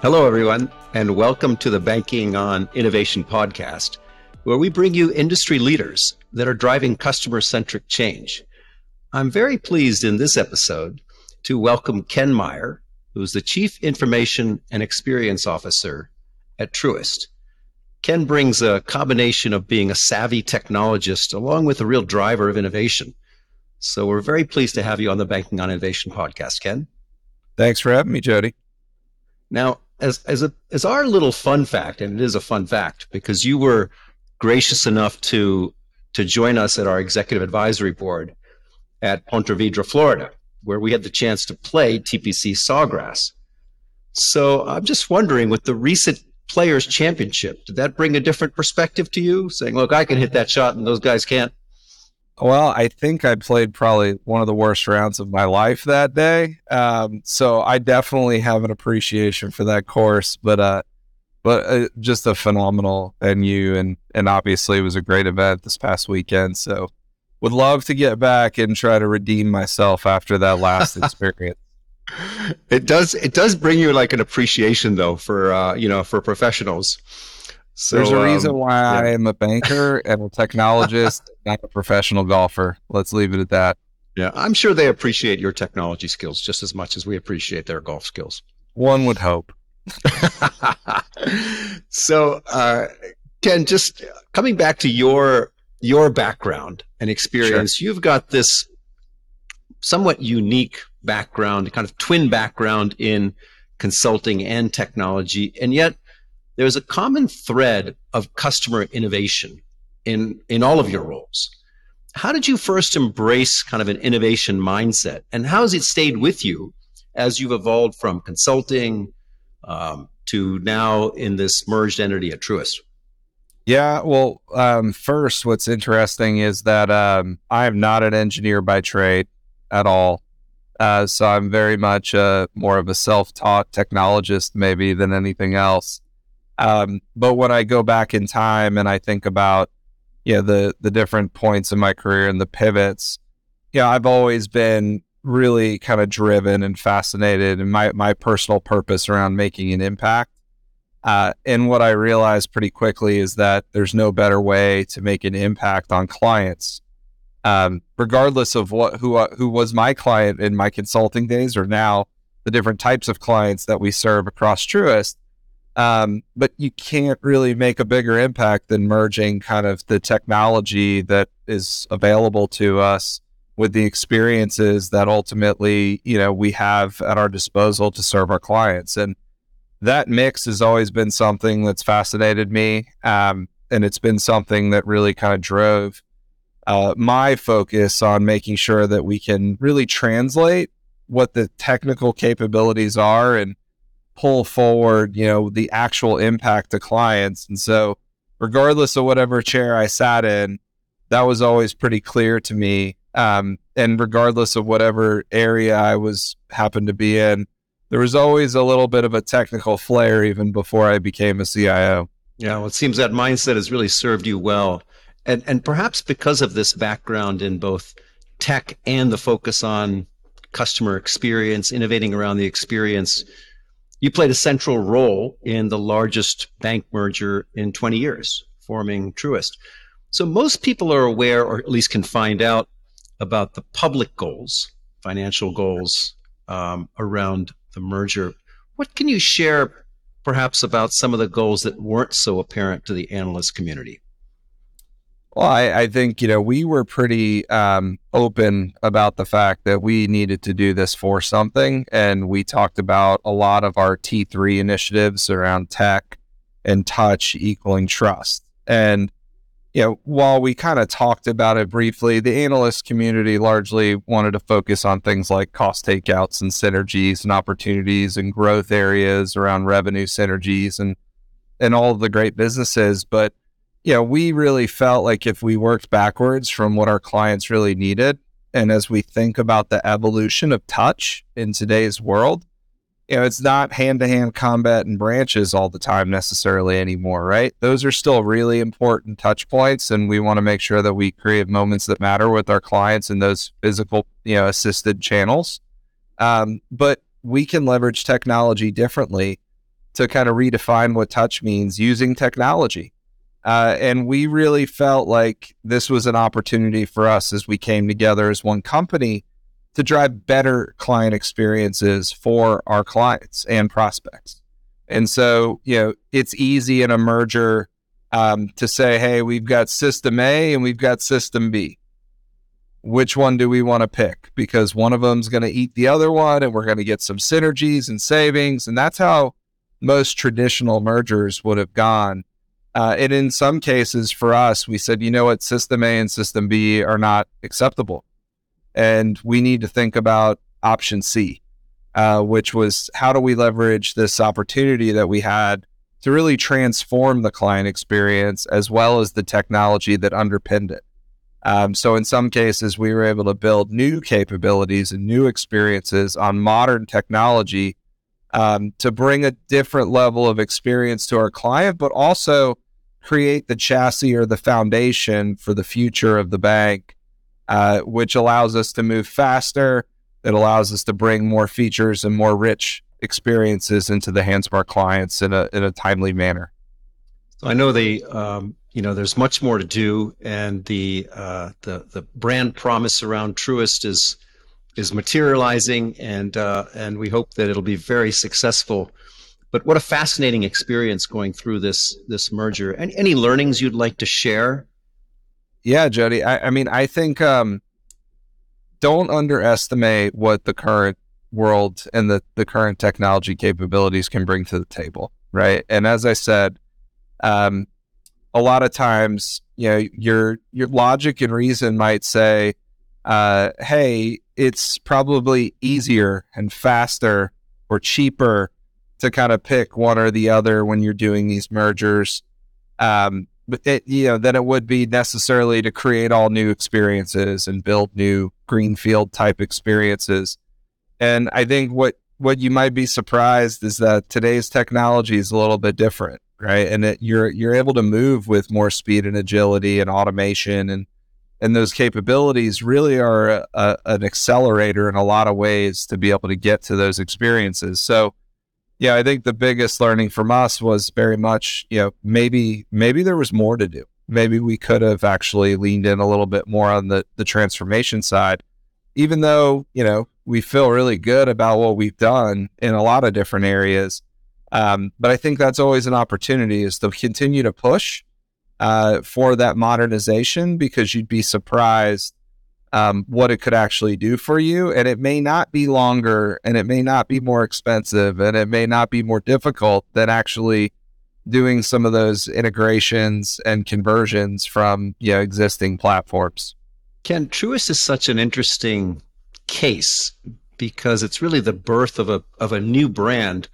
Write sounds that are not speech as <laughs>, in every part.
Hello, everyone, and welcome to the Banking on Innovation podcast, where we bring you industry leaders that are driving customer centric change. I'm very pleased in this episode to welcome Ken Meyer, who is the Chief Information and Experience Officer at Truist. Ken brings a combination of being a savvy technologist along with a real driver of innovation. So we're very pleased to have you on the Banking on Innovation podcast, Ken. Thanks for having me, Jody. Now, as as a as our little fun fact, and it is a fun fact because you were gracious enough to to join us at our executive advisory board at Ponte Vedra, Florida, where we had the chance to play TPC Sawgrass. So I'm just wondering, with the recent Players Championship, did that bring a different perspective to you? Saying, "Look, I can hit that shot, and those guys can't." Well, I think I played probably one of the worst rounds of my life that day. Um, so I definitely have an appreciation for that course, but uh, but uh, just a phenomenal venue, and and obviously it was a great event this past weekend. So would love to get back and try to redeem myself after that last <laughs> experience. It does it does bring you like an appreciation though for uh, you know for professionals. So, There's a reason um, why yeah. I am a banker and a technologist, <laughs> not a professional golfer. Let's leave it at that. Yeah, I'm sure they appreciate your technology skills just as much as we appreciate their golf skills. One would hope. <laughs> so, uh, Ken, just coming back to your your background and experience, sure. you've got this somewhat unique background, kind of twin background in consulting and technology, and yet there's a common thread of customer innovation in, in all of your roles. How did you first embrace kind of an innovation mindset, and how has it stayed with you as you've evolved from consulting um, to now in this merged entity at Truist? Yeah, well, um, first, what's interesting is that um, I am not an engineer by trade at all. Uh, so I'm very much uh, more of a self taught technologist, maybe, than anything else. Um, but when I go back in time and I think about, you know, the the different points in my career and the pivots, yeah, I've always been really kind of driven and fascinated in my my personal purpose around making an impact. Uh, and what I realized pretty quickly is that there's no better way to make an impact on clients, um, regardless of what who uh, who was my client in my consulting days or now the different types of clients that we serve across Truist um, but you can't really make a bigger impact than merging kind of the technology that is available to us with the experiences that ultimately, you know, we have at our disposal to serve our clients. And that mix has always been something that's fascinated me. Um, and it's been something that really kind of drove uh, my focus on making sure that we can really translate what the technical capabilities are and pull forward, you know, the actual impact to clients. And so, regardless of whatever chair I sat in, that was always pretty clear to me. Um, and regardless of whatever area I was happened to be in, there was always a little bit of a technical flair even before I became a CIO. Yeah, well, it seems that mindset has really served you well, and and perhaps because of this background in both tech and the focus on customer experience, innovating around the experience, you played a central role in the largest bank merger in 20 years, forming Truist. So most people are aware, or at least can find out, about the public goals, financial goals um, around the merger. What can you share, perhaps, about some of the goals that weren't so apparent to the analyst community? Well, I, I, think, you know, we were pretty um, open about the fact that we needed to do this for something. And we talked about a lot of our T3 initiatives around tech and touch equaling trust. And, you know, while we kind of talked about it briefly, the analyst community largely wanted to focus on things like cost takeouts and synergies and opportunities and growth areas around revenue synergies and and all the great businesses. But yeah, we really felt like if we worked backwards from what our clients really needed, and as we think about the evolution of touch in today's world, you know, it's not hand to hand combat and branches all the time necessarily anymore, right? Those are still really important touch points, and we want to make sure that we create moments that matter with our clients in those physical, you know, assisted channels. Um, but we can leverage technology differently to kind of redefine what touch means using technology. Uh, and we really felt like this was an opportunity for us as we came together as one company to drive better client experiences for our clients and prospects. And so, you know, it's easy in a merger um, to say, hey, we've got system A and we've got system B. Which one do we want to pick? Because one of them's going to eat the other one and we're going to get some synergies and savings. And that's how most traditional mergers would have gone. Uh, and in some cases, for us, we said, you know what, system A and system B are not acceptable. And we need to think about option C, uh, which was how do we leverage this opportunity that we had to really transform the client experience as well as the technology that underpinned it. Um, so, in some cases, we were able to build new capabilities and new experiences on modern technology um, to bring a different level of experience to our client, but also create the chassis or the foundation for the future of the bank, uh, which allows us to move faster. It allows us to bring more features and more rich experiences into the hands of our clients in a in a timely manner. So I know the um, you know there's much more to do, and the uh, the the brand promise around Truist is is materializing, and uh, and we hope that it'll be very successful. But what a fascinating experience going through this this merger. Any, learnings you'd like to share? Yeah, Jody. I, I mean, I think um, don't underestimate what the current world and the, the current technology capabilities can bring to the table, right? And as I said, um, a lot of times, you know, your your logic and reason might say, uh, "Hey, it's probably easier and faster or cheaper to kind of pick one or the other when you're doing these mergers." Um, but it, you know, than it would be necessarily to create all new experiences and build new greenfield type experiences. And I think what what you might be surprised is that today's technology is a little bit different, right? And you're you're able to move with more speed and agility and automation and and those capabilities really are a, a, an accelerator in a lot of ways to be able to get to those experiences. So, yeah, I think the biggest learning from us was very much, you know, maybe maybe there was more to do. Maybe we could have actually leaned in a little bit more on the the transformation side, even though you know we feel really good about what we've done in a lot of different areas. Um, but I think that's always an opportunity is to continue to push uh, for that modernization because you'd be surprised um, what it could actually do for you. And it may not be longer and it may not be more expensive and it may not be more difficult than actually doing some of those integrations and conversions from you know, existing platforms. Ken, Truist is such an interesting case because it's really the birth of a of a new brand,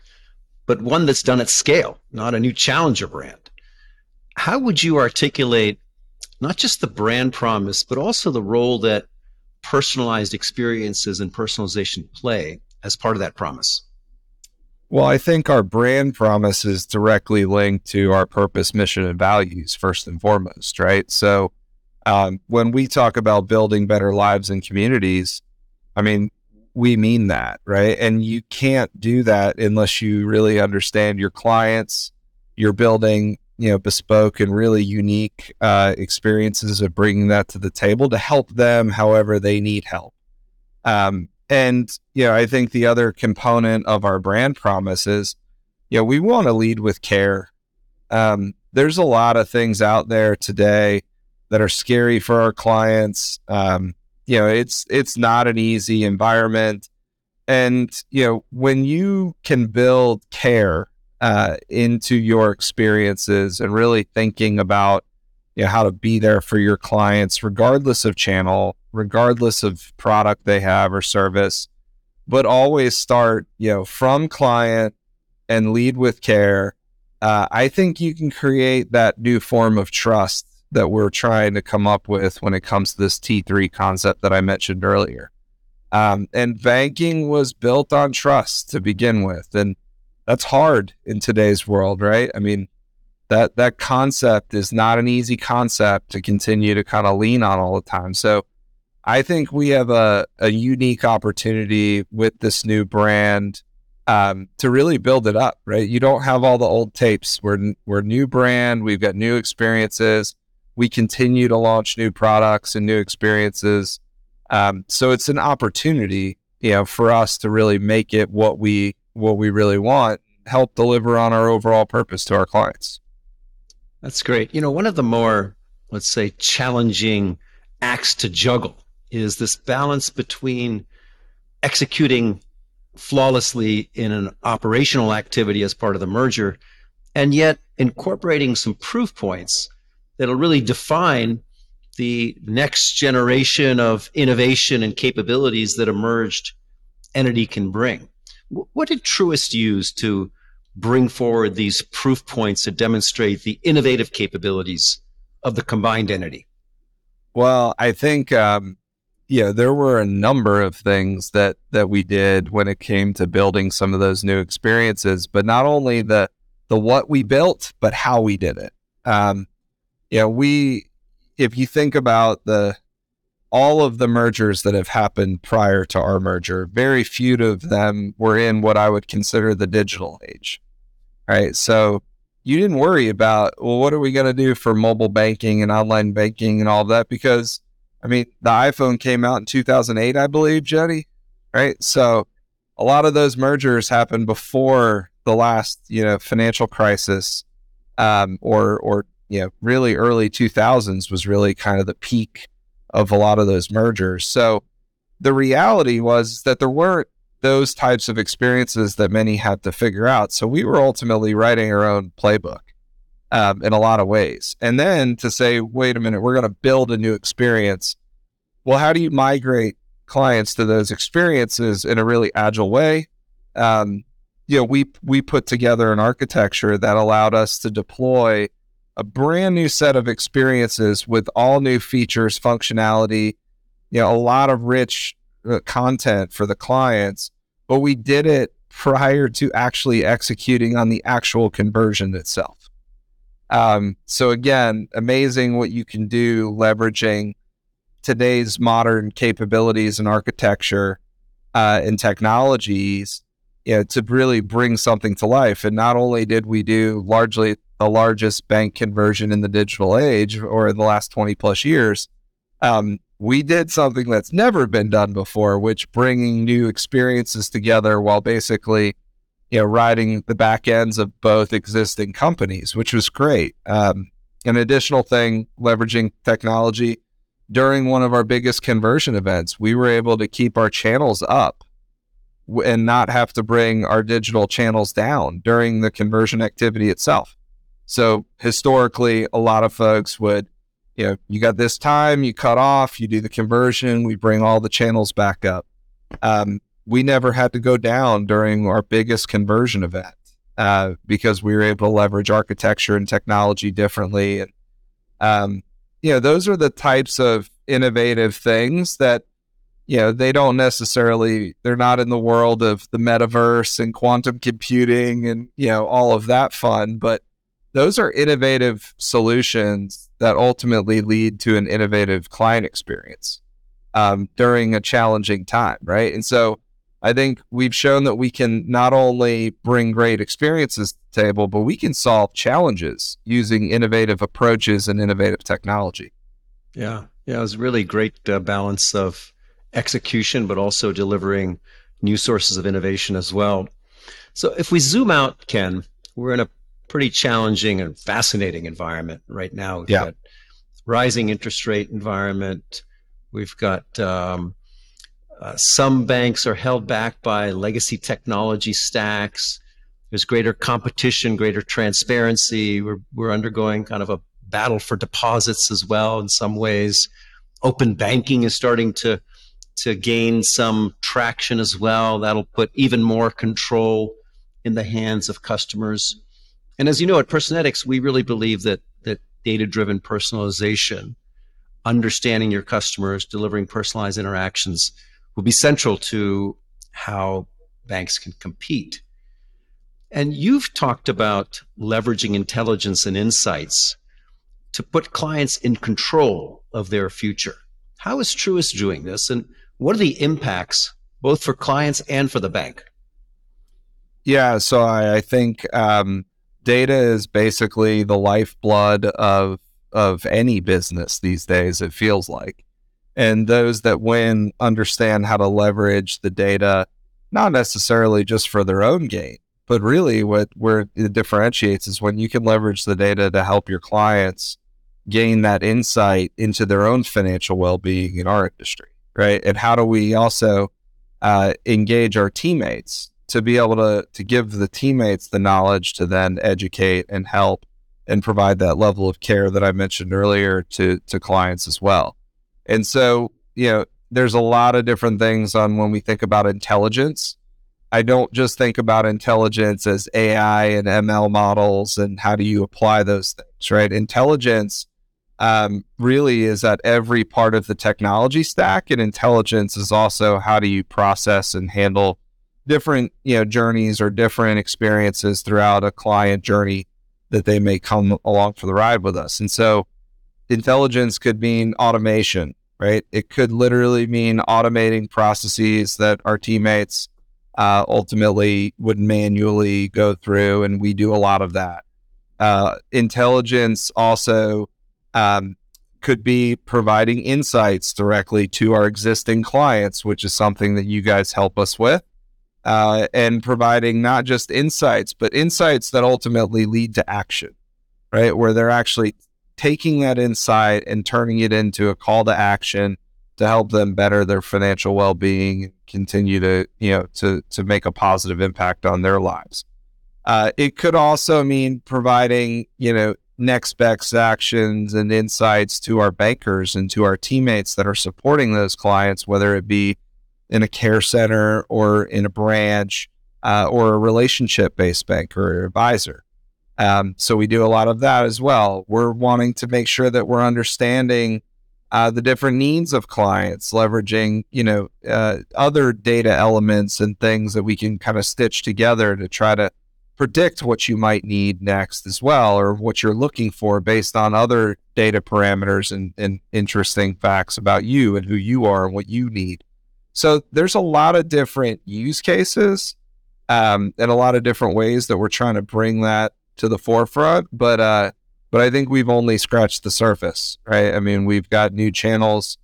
but one that's done at scale, not a new challenger brand. How would you articulate not just the brand promise, but also the role that personalized experiences and personalization play as part of that promise? Well, I think our brand promise is directly linked to our purpose, mission, and values, first and foremost, right? So, um, when we talk about building better lives and communities, I mean, we mean that, right? And you can't do that unless you really understand your clients. You're building, you know, bespoke and really unique uh, experiences of bringing that to the table to help them however they need help. Um, and, you know, I think the other component of our brand promise is, you know, we want to lead with care. Um, there's a lot of things out there today that are scary for our clients. Um, you know it's it's not an easy environment and you know when you can build care uh, into your experiences and really thinking about you know how to be there for your clients regardless of channel regardless of product they have or service but always start you know from client and lead with care uh, i think you can create that new form of trust that we're trying to come up with when it comes to this T3 concept that I mentioned earlier. Um, and banking was built on trust to begin with. And that's hard in today's world, right? I mean, that that concept is not an easy concept to continue to kind of lean on all the time. So I think we have a, a unique opportunity with this new brand um, to really build it up, right? You don't have all the old tapes. We're, we're new brand. We've got new experiences. We continue to launch new products and new experiences. Um, so it's an opportunity, you know, for us to really make it what we what we really want, help deliver on our overall purpose to our clients. That's great. You know, one of the more, let's say, challenging acts to juggle is this balance between executing flawlessly in an operational activity as part of the merger and yet incorporating some proof points that'll really define the next generation of innovation and capabilities that a merged entity can bring. What did Truist use to bring forward these proof points to demonstrate the innovative capabilities of the combined entity? Well, I think um, yeah, there were a number of things that that we did when it came to building some of those new experiences, but not only the the what we built, but how we did it. Um, yeah, we if you think about the all of the mergers that have happened prior to our merger, very few of them were in what I would consider the digital age. Right. So you didn't worry about, well, what are we going to do for mobile banking and online banking and all that? Because, I mean, the iPhone came out in 2008, I believe, Jenny. Right. So a lot of those mergers happened before the last, you know, financial crisis um, or, or you know, really early 2000s was really kind of the peak of a lot of those mergers. So the reality was that there weren't those types of experiences that many had to figure out. So we were ultimately writing our own playbook um, in a lot of ways. And then to say, wait a minute, we're going to build a new experience. Well, how do you migrate clients to those experiences in a really agile way? Um, you know, we we put together an architecture that allowed us to deploy a brand new set of experiences with all new features, functionality, you know, a lot of rich uh, content for the clients, but we did it prior to actually executing on the actual conversion itself. Um, so again, amazing what you can do leveraging today's modern capabilities and architecture uh, and technologies you know, to really bring something to life. And not only did we do largely the largest bank conversion in the digital age or in the last 20 plus years, um, we did something that's never been done before, which bringing new experiences together while basically, you know, riding the back ends of both existing companies, which was great. Um, an additional thing, leveraging technology during one of our biggest conversion events, we were able to keep our channels up and not have to bring our digital channels down during the conversion activity itself. So historically, a lot of folks would, you know, you got this time, you cut off, you do the conversion, we bring all the channels back up. Um, we never had to go down during our biggest conversion event uh, because we were able to leverage architecture and technology differently. And, um, you know, those are the types of innovative things that you know, they don't necessarily, they're not in the world of the metaverse and quantum computing and, you know, all of that fun, but those are innovative solutions that ultimately lead to an innovative client experience um, during a challenging time, right? And so I think we've shown that we can not only bring great experiences to the table, but we can solve challenges using innovative approaches and innovative technology. Yeah. Yeah. It was really great uh, balance of execution, but also delivering new sources of innovation as well. So if we zoom out, Ken, we're in a pretty challenging and fascinating environment right now. We've yeah. got rising interest rate environment. We've got um, uh, some banks are held back by legacy technology stacks. There's greater competition, greater transparency. We're, we're undergoing kind of a battle for deposits as well in some ways. Open banking is starting to to gain some traction as well. That'll put even more control in the hands of customers. And as you know, at Personetics, we really believe that that data-driven personalization, understanding your customers, delivering personalized interactions, will be central to how banks can compete. And you've talked about leveraging intelligence and insights to put clients in control of their future How is Truist doing this? And what are the impacts both for clients and for the bank? Yeah, so I, I think um, data is basically the lifeblood of of any business these days. It feels like, and those that win understand how to leverage the data, not necessarily just for their own gain, but really what where it differentiates is when you can leverage the data to help your clients gain that insight into their own financial well being in our industry, right? And how do we also uh, engage our teammates to be able to to give the teammates the knowledge to then educate and help and provide that level of care that I mentioned earlier to to clients as well. And so, you know, there's a lot of different things on when we think about intelligence. I don't just think about intelligence as AI and ML models and how do you apply those things, right? Intelligence um, really is at every part of the technology stack, and intelligence is also how do you process and handle different you know journeys or different experiences throughout a client journey that they may come along for the ride with us. And so intelligence could mean automation, right? It could literally mean automating processes that our teammates uh, ultimately would manually go through, and we do a lot of that. Uh, intelligence also um, could be providing insights directly to our existing clients, which is something that you guys help us with uh, and providing not just insights, but insights that ultimately lead to action, right? Where they're actually taking that insight and turning it into a call to action to help them better their financial well-being, continue to you know to to make a positive impact on their lives. Uh, it could also mean providing you know next best actions and insights to our bankers and to our teammates that are supporting those clients, whether it be in a care center or in a branch uh, or a relationship based banker or advisor. Um, so we do a lot of that as well. We're wanting to make sure that we're understanding uh, the different needs of clients, leveraging you know uh, other data elements and things that we can kind of stitch together to try to predict what you might need next as well, or what you're looking for based on other data parameters and, and interesting facts about you and who you are and what you need. So there's a lot of different use cases um, and a lot of different ways that we're trying to bring that to the forefront. But uh, but I think we've only scratched the surface, right? I mean, we've got new channels,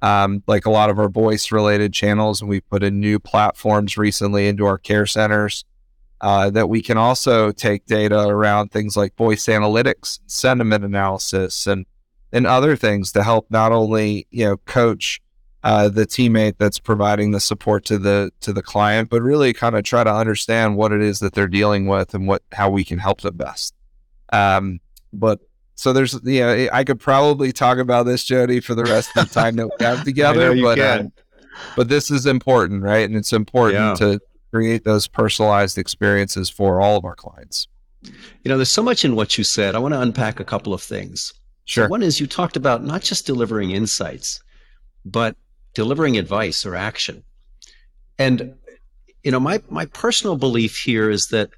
um, like a lot of our voice related channels, and we've put in new platforms recently into our care centers. Uh, that we can also take data around things like voice analytics, sentiment analysis, and and other things to help not only you know coach uh, the teammate that's providing the support to the to the client, but really kind of try to understand what it is that they're dealing with and what how we can help them best. Um, but so there's you know I could probably talk about this Jody for the rest of the time that we have <laughs> together, but uh, but this is important, right? And it's important yeah. to create those personalized experiences for all of our clients. You know, there's so much in what you said. I want to unpack a couple of things. Sure. One is you talked about not just delivering insights, but delivering advice or action. And you know, my my personal belief here is that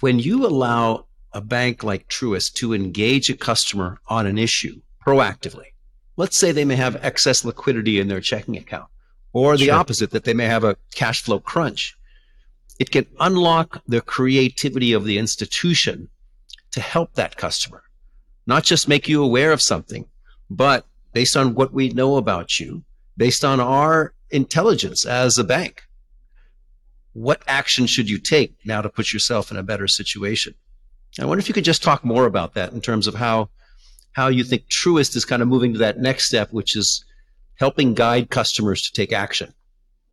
when you allow a bank like Truist to engage a customer on an issue proactively, let's say they may have excess liquidity in their checking account, or the sure. opposite, that they may have a cash flow crunch, it can unlock the creativity of the institution to help that customer, not just make you aware of something, but based on what we know about you, based on our intelligence as a bank. What action should you take now to put yourself in a better situation? I wonder if you could just talk more about that in terms of how how you think Truist is kind of moving to that next step, which is helping guide customers to take action.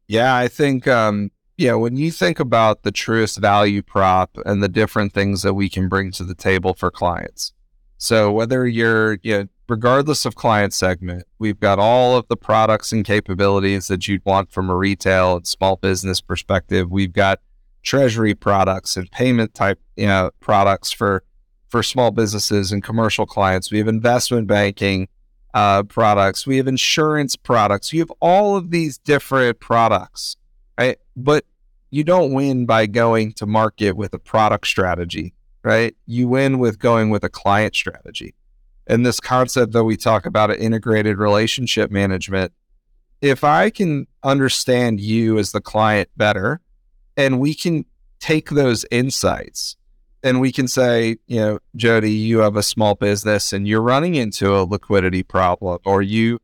Yeah, I think um, yeah, when you think about the Truist value prop and the different things that we can bring to the table for clients. So whether you're you know regardless of client segment, we've got all of the products and capabilities that you'd want from a retail and small business perspective. We've got treasury products and payment type you know, products for for small businesses and commercial clients. We have investment banking uh, products. We have insurance products. You have all of these different products, right? But you don't win by going to market with a product strategy, right? You win with going with a client strategy. And this concept that we talk about an integrated relationship management. If I can understand you as the client better, and we can take those insights and we can say, you know, Jody, you have a small business and you're running into a liquidity problem, or you,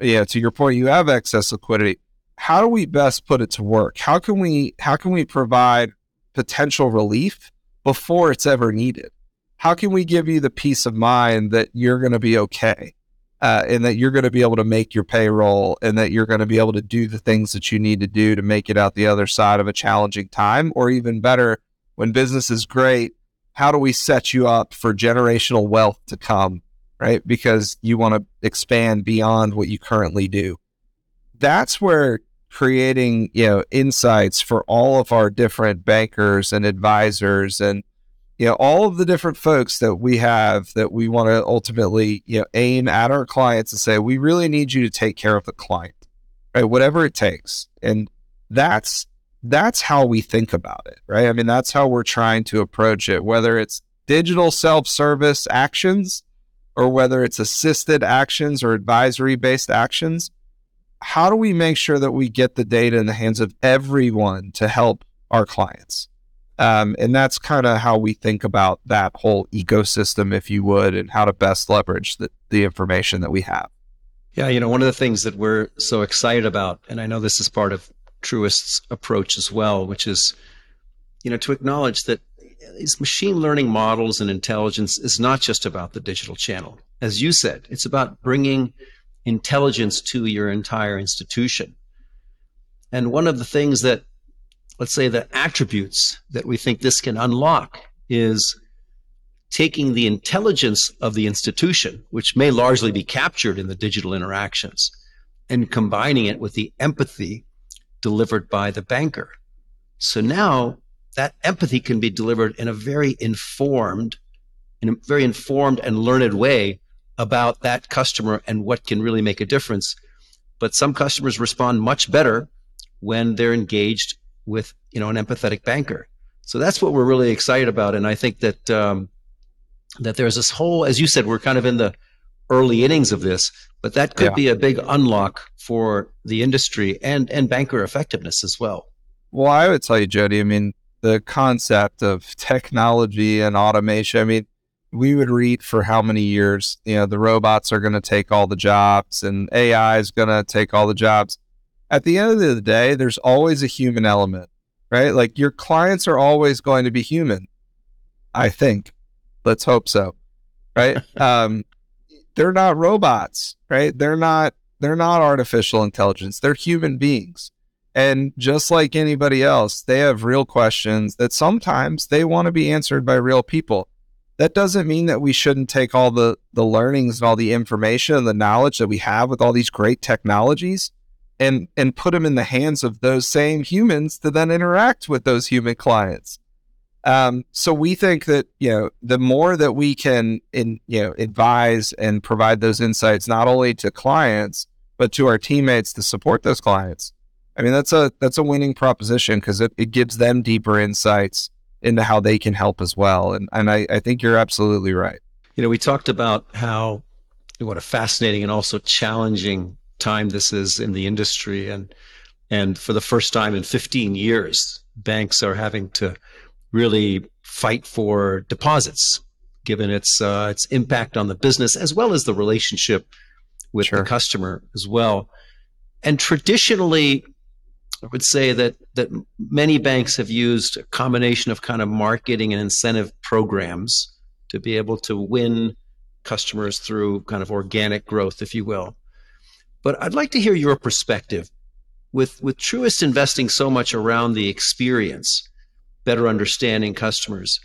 yeah, to your point, you have excess liquidity. How do we best put it to work? How can we how can we provide potential relief before it's ever needed? How can we give you the peace of mind that you're going to be okay? Uh, and that you're going to be able to make your payroll and that you're going to be able to do the things that you need to do to make it out the other side of a challenging time or even better when business is great, how do we set you up for generational wealth to come, right? Because you want to expand beyond what you currently do. That's where creating, you know, insights for all of our different bankers and advisors and you know all of the different folks that we have that we want to ultimately, you know, aim at our clients and say we really need you to take care of the client. Right? Whatever it takes. And that's that's how we think about it, right? I mean, that's how we're trying to approach it, whether it's digital self service actions or whether it's assisted actions or advisory based actions. How do we make sure that we get the data in the hands of everyone to help our clients? Um, and that's kind of how we think about that whole ecosystem, if you would, and how to best leverage the, the information that we have. Yeah, you know, one of the things that we're so excited about, and I know this is part of Truist's approach as well, which is, you know, to acknowledge that these machine learning models and intelligence is not just about the digital channel. As you said, it's about bringing intelligence to your entire institution. And one of the things that, let's say, the attributes that we think this can unlock is taking the intelligence of the institution, which may largely be captured in the digital interactions, and combining it with the empathy delivered by the banker. So now that empathy can be delivered in a very informed, in a very informed and learned way about that customer and what can really make a difference. But some customers respond much better when they're engaged with, you know, an empathetic banker. So that's what we're really excited about. And I think that um, that there's this whole, as you said, we're kind of in the early innings of this, but that could yeah. be a big unlock for the industry and and banker effectiveness as well. Well, I would tell you, Jody. I mean, the concept of technology and automation. I mean, we would read for how many years? You know, the robots are going to take all the jobs, and AI is going to take all the jobs. At the end of the day, there's always a human element, right? Like your clients are always going to be human. I think. Let's hope so, right? <laughs> um, they're not robots, right? They're not they're not artificial intelligence. They're human beings. And just like anybody else, they have real questions that sometimes they want to be answered by real people. That doesn't mean that we shouldn't take all the the learnings and all the information and the knowledge that we have with all these great technologies and and put them in the hands of those same humans to then interact with those human clients. Um, so we think that you know the more that we can in you know advise and provide those insights not only to clients but to our teammates to support those clients. I mean that's a that's a winning proposition because it, it gives them deeper insights into how they can help as well. And and I, I think you're absolutely right. You know, we talked about how what a fascinating and also challenging time this is in the industry and and for the first time in 15 years banks are having to really fight for deposits, given its uh, its impact on the business as well as the relationship with sure. the customer as well. And traditionally, I would say that that many banks have used a combination of kind of marketing and incentive programs to be able to win customers through kind of organic growth, if you will. But I'd like to hear your perspective with with Truist investing so much around the experience better understanding customers.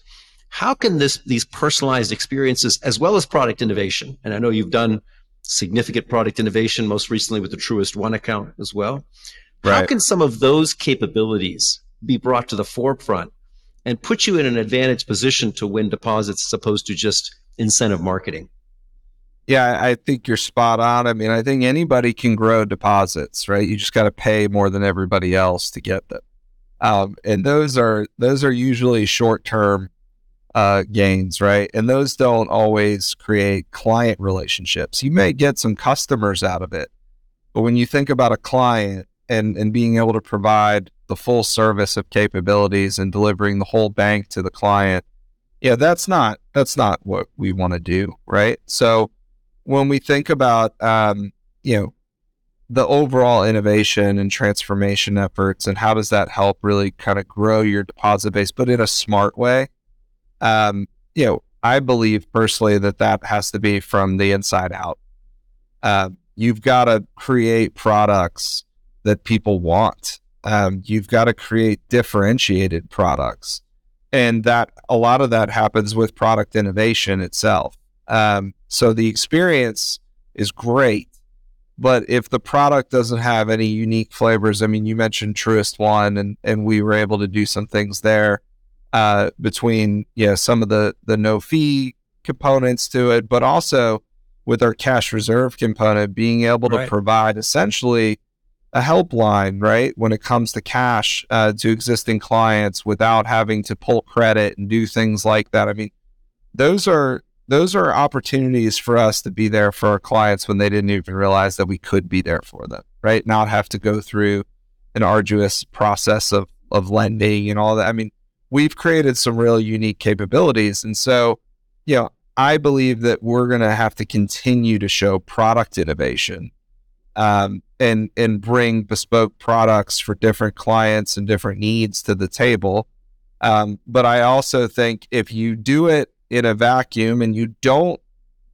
How can this these personalized experiences as well as product innovation, and I know you've done significant product innovation most recently with the Truist One account as well. Right. How can some of those capabilities be brought to the forefront and put you in an advantage position to win deposits as opposed to just incentive marketing? Yeah, I think you're spot on. I mean, I think anybody can grow deposits, right? You just got to pay more than everybody else to get them. Um, and those are those are usually short term uh, gains, right? And those don't always create client relationships. You may get some customers out of it, but when you think about a client and and being able to provide the full service of capabilities and delivering the whole bank to the client, yeah, that's not that's not what we want to do, right? So when we think about um, you know the overall innovation and transformation efforts and how does that help really kind of grow your deposit base but in a smart way um, you know i believe personally that that has to be from the inside out. Uh, you've got to create products that people want. Um, you've got to create differentiated products. And that a lot of that happens with product innovation itself um, so the experience is great but if the product doesn't have any unique flavors, I mean, you mentioned Truist One, and and we were able to do some things there uh, between yeah some of the the no fee components to it, but also with our cash reserve component, being able right. to provide essentially a helpline, right, when it comes to cash uh, to existing clients without having to pull credit and do things like that. I mean, those are those are opportunities for us to be there for our clients when they didn't even realize that we could be there for them, right? Not have to go through an arduous process of of lending and all that. I mean, we've created some real unique capabilities. And so, you know, I believe that we're going to have to continue to show product innovation um, and and bring bespoke products for different clients and different needs to the table. Um, but I also think if you do it in a vacuum and you don't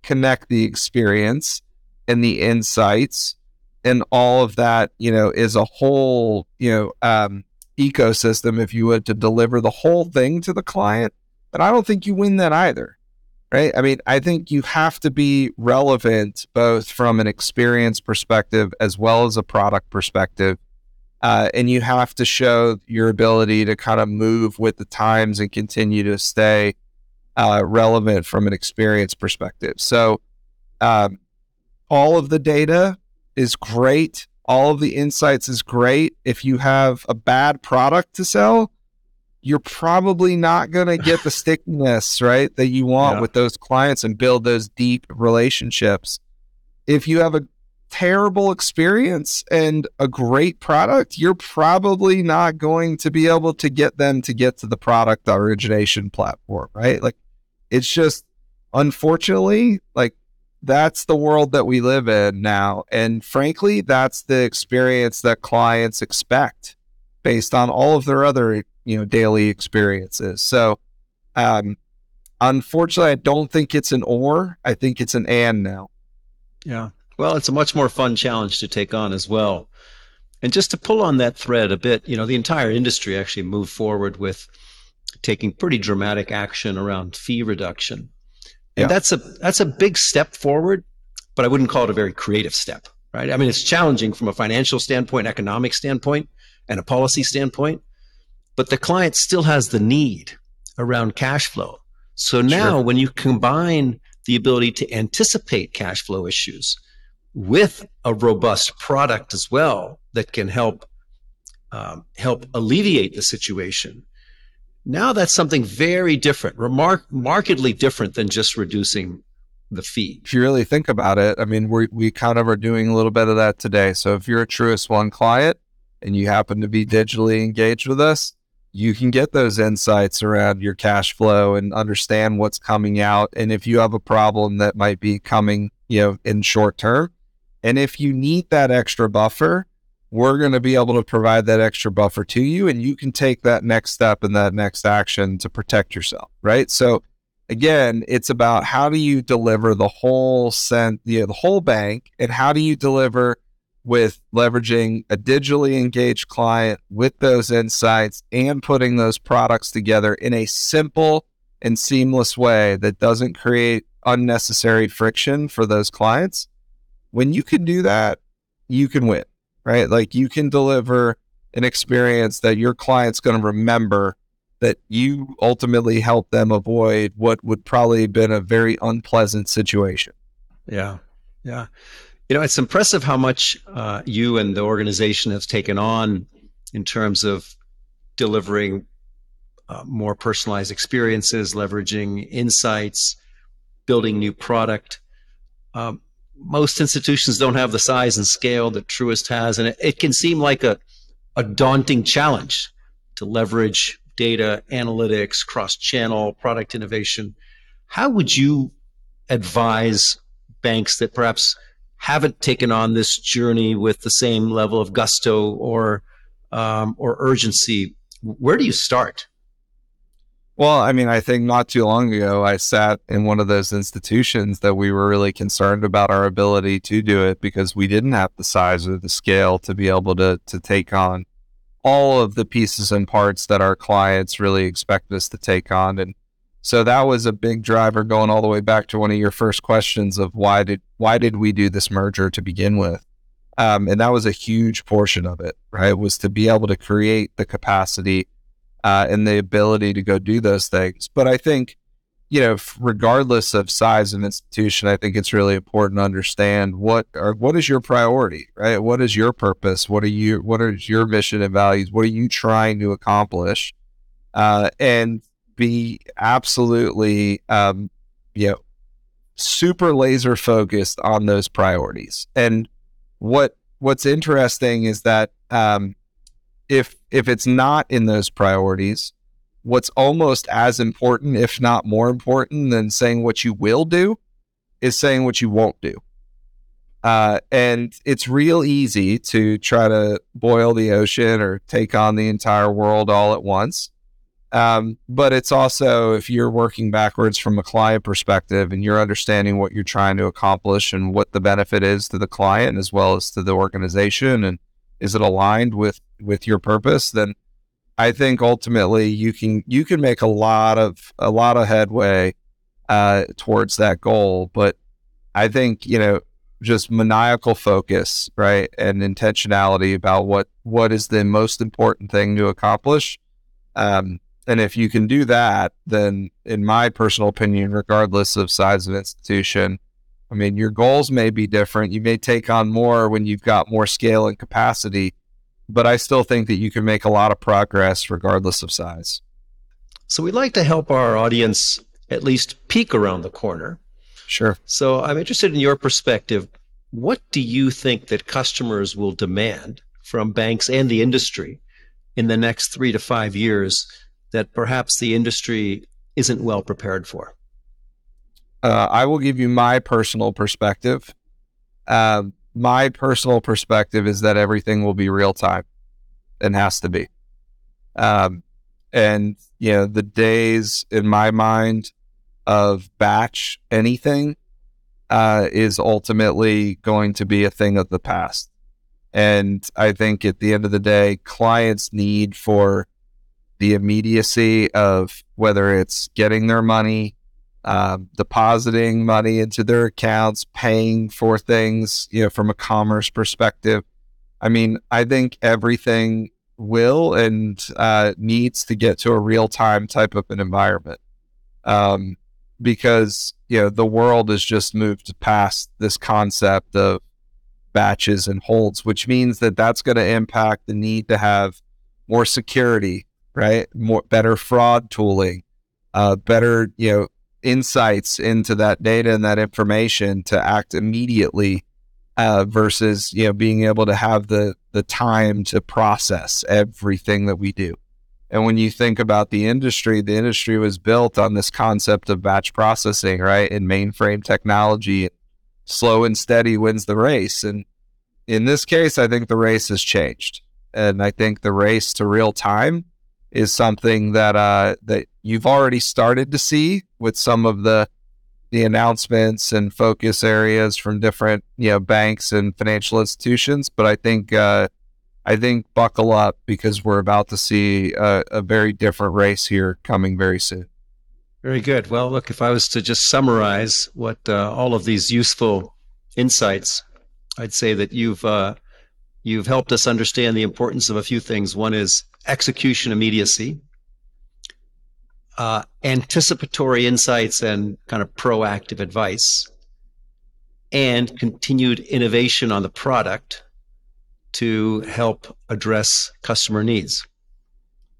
connect the experience and the insights and all of that, you know, is a whole, you know, um, ecosystem, if you would, to deliver the whole thing to the client. But I don't think you win that either. Right. I mean, I think you have to be relevant both from an experience perspective as well as a product perspective. Uh, and you have to show your ability to kind of move with the times and continue to stay uh, relevant from an experience perspective. So, um, all of the data is great. All of the insights is great. If you have a bad product to sell, you're probably not going <laughs> to get the stickiness, right, that you want yeah. with those clients and build those deep relationships. If you have a terrible experience and a great product, you're probably not going to be able to get them to get to the product origination platform, right? Like it's just unfortunately like that's the world that we live in now and frankly that's the experience that clients expect based on all of their other you know daily experiences. So um unfortunately i don't think it's an or i think it's an and now. Yeah. Well it's a much more fun challenge to take on as well. And just to pull on that thread a bit you know the entire industry actually moved forward with taking pretty dramatic action around fee reduction. And yeah. that's a that's a big step forward, but I wouldn't call it a very creative step, right? I mean, it's challenging from a financial standpoint, economic standpoint, and a policy standpoint, but the client still has the need around cash flow. So now sure. when you combine the ability to anticipate cash flow issues with a robust product as well that can help um, help alleviate the situation now that's something very different, remark markedly different than just reducing the fee. If you really think about it, I mean, we we kind of are doing a little bit of that today. So if you're a Truist One client and you happen to be digitally engaged with us, you can get those insights around your cash flow and understand what's coming out. And if you have a problem that might be coming, you know, in short term, and if you need that extra buffer, we're going to be able to provide that extra buffer to you and you can take that next step and that next action to protect yourself right? So again it's about how do you deliver the whole sent you know, the whole bank and how do you deliver with leveraging a digitally engaged client with those insights and putting those products together in a simple and seamless way that doesn't create unnecessary friction for those clients? When you can do that you can win right? Like you can deliver an experience that your client's going to remember that you ultimately help them avoid what would probably have been a very unpleasant situation. Yeah. Yeah. You know, it's impressive how much uh, you and the organization have taken on in terms of delivering uh, more personalized experiences, leveraging insights, building new product. Um, most institutions don't have the size and scale that Truist has, and it, it can seem like a, a daunting challenge to leverage data analytics, cross channel product innovation. How would you advise banks that perhaps haven't taken on this journey with the same level of gusto or um, or urgency? Where do you start? Well, I mean, I think not too long ago, I sat in one of those institutions that we were really concerned about our ability to do it because we didn't have the size or the scale to be able to to take on all of the pieces and parts that our clients really expect us to take on. And so that was a big driver going all the way back to one of your first questions of why did why did we do this merger to begin with? Um, and that was a huge portion of it, right? Was to be able to create the capacity uh, and the ability to go do those things. But I think you know, regardless of size of institution, I think it's really important to understand what are what is your priority, right? What is your purpose? What are you? What is your mission and values? What are you trying to accomplish? Uh, and be absolutely, um, you know, super laser focused on those priorities. And what what's interesting is that um, if if it's not in those priorities, what's almost as important, if not more important, than saying what you will do is saying what you won't do. Uh, and it's real easy to try to boil the ocean or take on the entire world all at once. Um, but it's also, if you're working backwards from a client perspective and you're understanding what you're trying to accomplish and what the benefit is to the client as well as to the organization, and is it aligned with with your purpose, then I think ultimately you can you can make a lot of a lot of headway uh, towards that goal. But I think you know just maniacal focus, right, and intentionality about what what is the most important thing to accomplish. Um, and if you can do that, then in my personal opinion, regardless of size of institution, I mean, your goals may be different. You may take on more when you've got more scale and capacity, but I still think that you can make a lot of progress regardless of size. So we'd like to help our audience at least peek around the corner. Sure. So I'm interested in your perspective. What do you think that customers will demand from banks and the industry in the next three to five years that perhaps the industry isn't well prepared for? Uh, I will give you my personal perspective. Um, my personal perspective is that everything will be real time and has to be. Um, and you know, the days in my mind of batch anything uh, is ultimately going to be a thing of the past. And I think at the end of the day, clients need for the immediacy of whether it's getting their money, uh, depositing money into their accounts, paying for things, you know, from a commerce perspective. I mean, I think everything will and uh, needs to get to a real time type of an environment. Um, because, you know, the world has just moved past this concept of batches and holds, which means that that's going to impact the need to have more security, right? More better fraud tooling, uh, better, you know, insights into that data and that information to act immediately uh, versus you know being able to have the the time to process everything that we do. And when you think about the industry, the industry was built on this concept of batch processing, right? And mainframe technology, slow and steady wins the race. And in this case, I think the race has changed. And I think the race to real time is something that uh, that you've already started to see with some of the the announcements and focus areas from different you know banks and financial institutions. But I think uh, I think buckle up because we're about to see a, a very different race here coming very soon. Very good. Well, look, if I was to just summarize what uh, all of these useful insights, I'd say that you've uh, you've helped us understand the importance of a few things. One is execution immediacy, uh, anticipatory insights and kind of proactive advice, and continued innovation on the product to help address customer needs.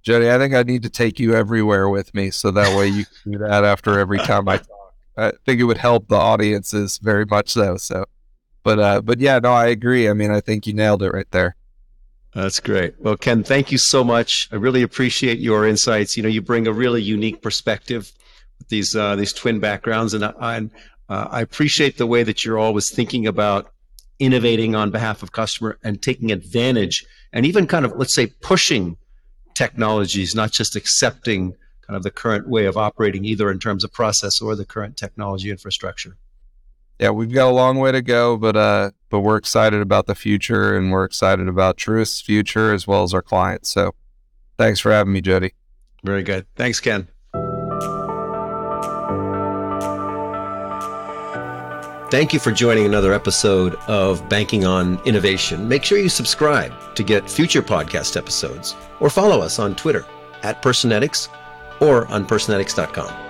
Jody, I think I need to take you everywhere with me so that way you can do that after every time I talk. I think it would help the audiences very much though. So, but uh, but yeah, no, I agree. I mean, I think you nailed it right there. That's great. Well, Ken, thank you so much. I really appreciate your insights. You know, you bring a really unique perspective with these uh, these twin backgrounds, and I, uh, I appreciate the way that you're always thinking about innovating on behalf of customer and taking advantage, and even kind of let's say pushing technologies, not just accepting kind of the current way of operating, either in terms of process or the current technology infrastructure. Yeah, we've got a long way to go, but uh, but we're excited about the future, and we're excited about Truist's future as well as our clients. So, thanks for having me, Jody. Very good. Thanks, Ken. Thank you for joining another episode of Banking on Innovation. Make sure you subscribe to get future podcast episodes or follow us on Twitter at Personetics or on Personetics.com.